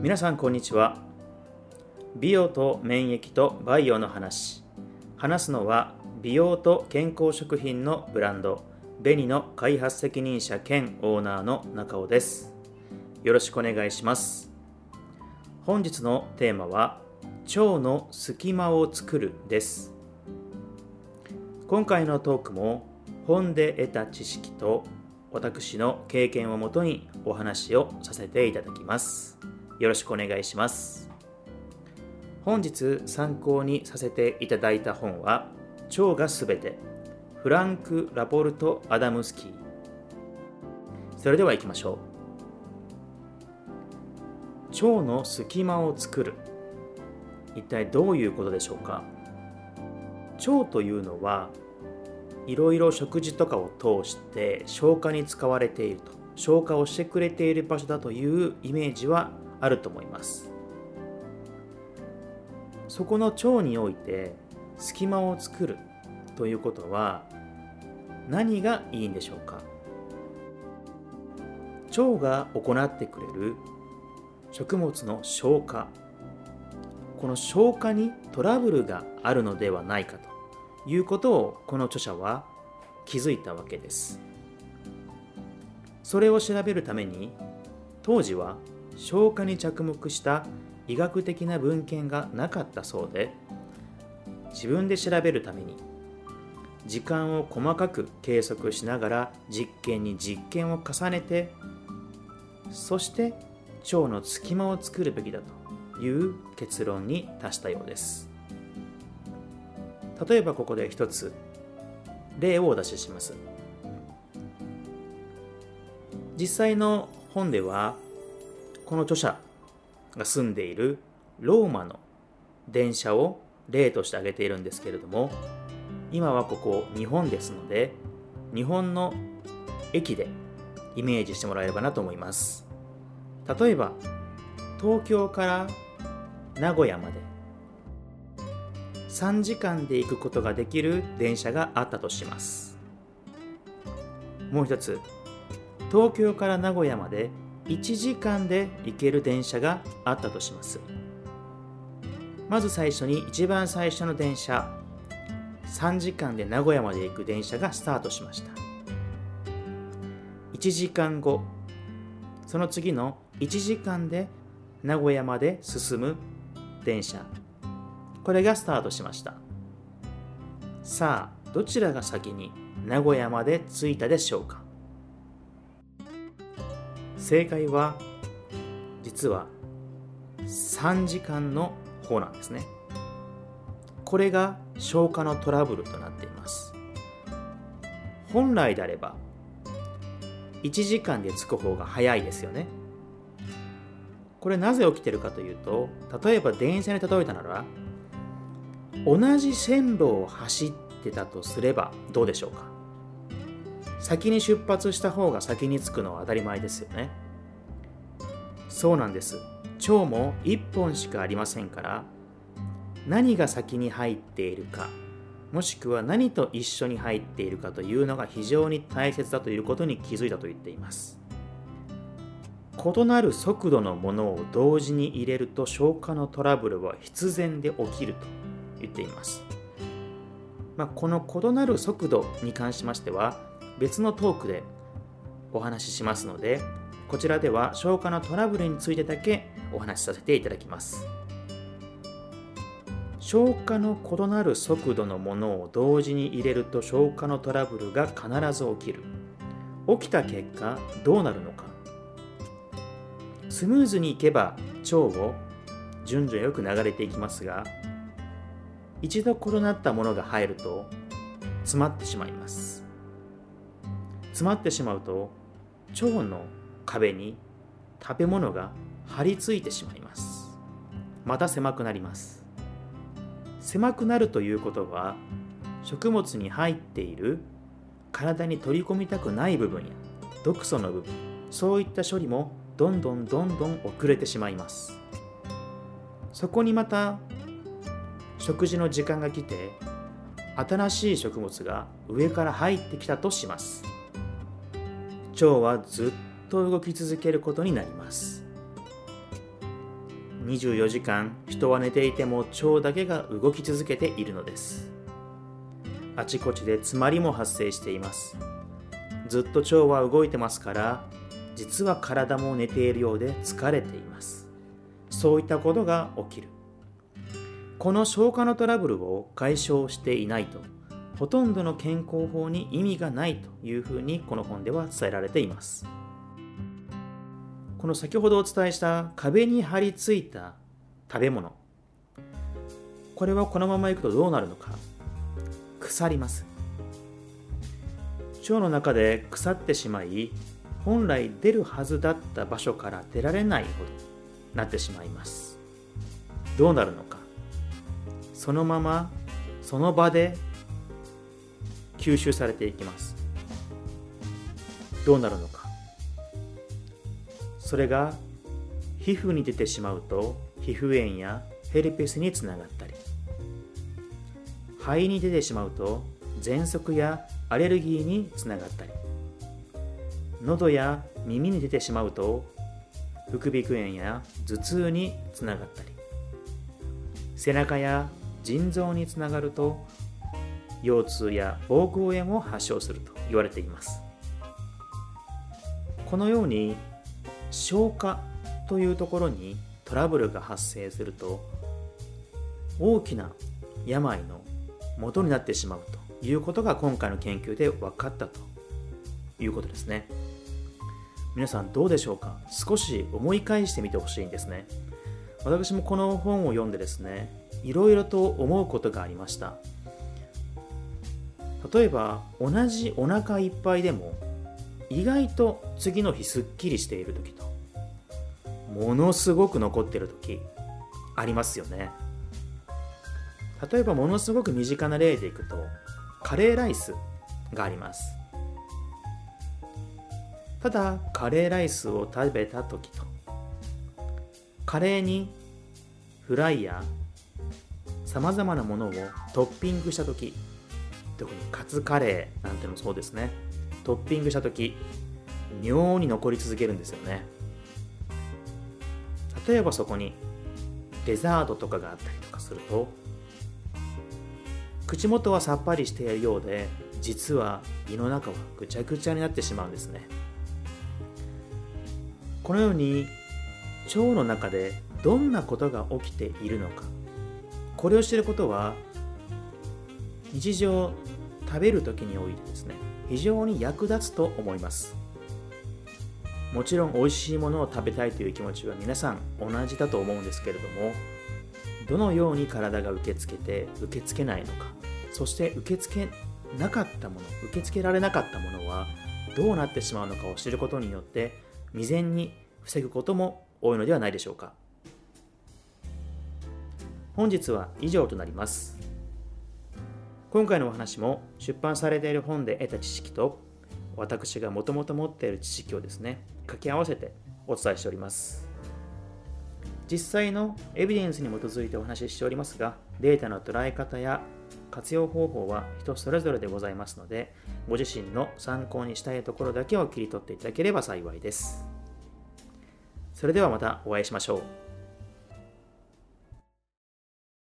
皆さんこんにちは。美容と免疫とバイオの話。話すのは美容と健康食品のブランド。ベニの開発責任者兼オーナーの中尾です。よろしくお願いします。本日のテーマは腸の隙間を作るです。今回のトークも本で得た知識と私の経験をもとにお話をさせていただきます。よろしくお願いします。本日参考にさせていただいた本は腸がすべてフランク・ラポルト・アダムスキーそれでは行きましょう。腸の隙間を作る一体どういうことでしょうか？腸というのはいろいろ食事とかを通して消化に使われていると消化をしてくれている場所だというイメージはあると思います。そこの腸において隙間を作るということは何がいいんでしょうか？腸が行ってくれる食物の消化。この消化にトラブルがあるのではないかということをこの著者は気づいたわけです。それを調べるために当時は消化に着目した医学的な文献がなかったそうで自分で調べるために時間を細かく計測しながら実験に実験を重ねてそして腸の隙間を作るべきだという結論に達したようです。例えばここで一つ例をお出しします。実際の本ではこの著者が住んでいるローマの電車を例として挙げているんですけれども今はここ日本ですので日本の駅でイメージしてもらえればなと思います。例えば東京から名古屋まで3時間で行くことができる電車があったとします。もう一つ東京から名古屋まで1時間で行ける電車があったとします。まず最初に一番最初の電車3時間で名古屋まで行く電車がスタートしました。1時間後その次の1時間で名古屋まで進む電車これがスタートしました。さあどちらが先に名古屋まで着いたでしょうか？正解は実は3時間の方なんですね。これが消化のトラブルとなっています。本来であれば1時間で着く方が早いですよね。これなぜ起きてるかというと例えば電車に例えたなら同じ線路を走ってたとすればどうでしょうか？先に出発した方が先に着くのは当たり前ですよね。そうなんです。腸も1本しかありませんから何が先に入っているかもしくは何と一緒に入っているかというのが非常に大切だということに気づいたと言っています。異なる速度のものを同時に入れると消化のトラブルは必然で起きると言っています。まあ、この異なる速度に関しましては別のトークでお話ししますのでこちらでは消化のトラブルについてだけお話しさせていただきます。消化の異なる速度のものを同時に入れると消化のトラブルが必ず起きる。起きた結果どうなるのか。スムーズにいけば腸を順序よく流れていきますが一度異なったものが入ると詰まってしまいます。詰まってしまうと腸の壁に食べ物が張り付いてしまいます。また狭くなります。狭くなるということは食物に入っている体に取り込みたくない部分や毒素の部分そういった処理もどんどんどんどん遅れてしまいます。そこにまた食事の時間が来て新しい食物が上から入ってきたとします。腸はずっと動き続けることになります。24時間人は寝ていても腸だけが動き続けているのです。あちこちで詰まりも発生しています。ずっと腸は動いてますから実は体も寝ているようで疲れています。そういったことが起きる。この消化のトラブルを解消していないとほとんどの健康法に意味がないというふうにこの本では伝えられています。この先ほどお伝えした壁に張り付いた食べ物。これはこのままいくとどうなるのか。腐ります。腸の中で腐ってしまい本来出るはずだった場所から出られないほどなってしまいます。どうなるのか。そのままその場で吸収されていきます。どうなるのか。それが皮膚に出てしまうと皮膚炎やヘルペスにつながったり。肺に出てしまうと喘息やアレルギーにつながったり。喉や耳に出てしまうと副鼻腔炎や頭痛につながったり。背中や腎臓につながると腰痛や膀胱炎を発症すると言われています。このように消化というところにトラブルが発生すると大きな病の元になってしまうということが今回の研究で分かったということですね。皆さんどうでしょうか？少し思い返してみてほしいんですね。私もこの本を読んでですねいろいろと思うことがありました。例えば同じお腹いっぱいでも意外と次の日すっきりしている時とものすごく残ってる時ありますよね。例えばものすごく身近な例でいくとカレーライスがあります。ただカレーライスを食べた時とカレーにフライやさまざまなものをトッピングした時特にカツカレーなんてのもそうですね。トッピングした時妙に残り続けるんですよね。例えばそこにデザートとかがあったりとかすると口元はさっぱりしているようで実は胃の中はぐちゃぐちゃになってしまうんですね。このように腸の中でどんなことが起きているのかこれを知ることは日常食べる時においてですね非常に役立つと思います。もちろん美味しいものを食べたいという気持ちは皆さん同じだと思うんですけれどもどのように体が受け付けて受け付けないのかそして受け付けなかったもの受け付けられなかったものはどうなってしまうのかを知ることによって未然に防ぐことも多いのではないでしょうか。本日は以上となります。今回のお話も出版されている本で得た知識と私がもともと持っている知識をですね掛け合わせてお伝えしております。実際のエビデンスに基づいてお話ししておりますがデータの捉え方や活用方法は人それぞれでございますのでご自身の参考にしたいところだけを切り取っていただければ幸いです。それではまたお会いしましょう。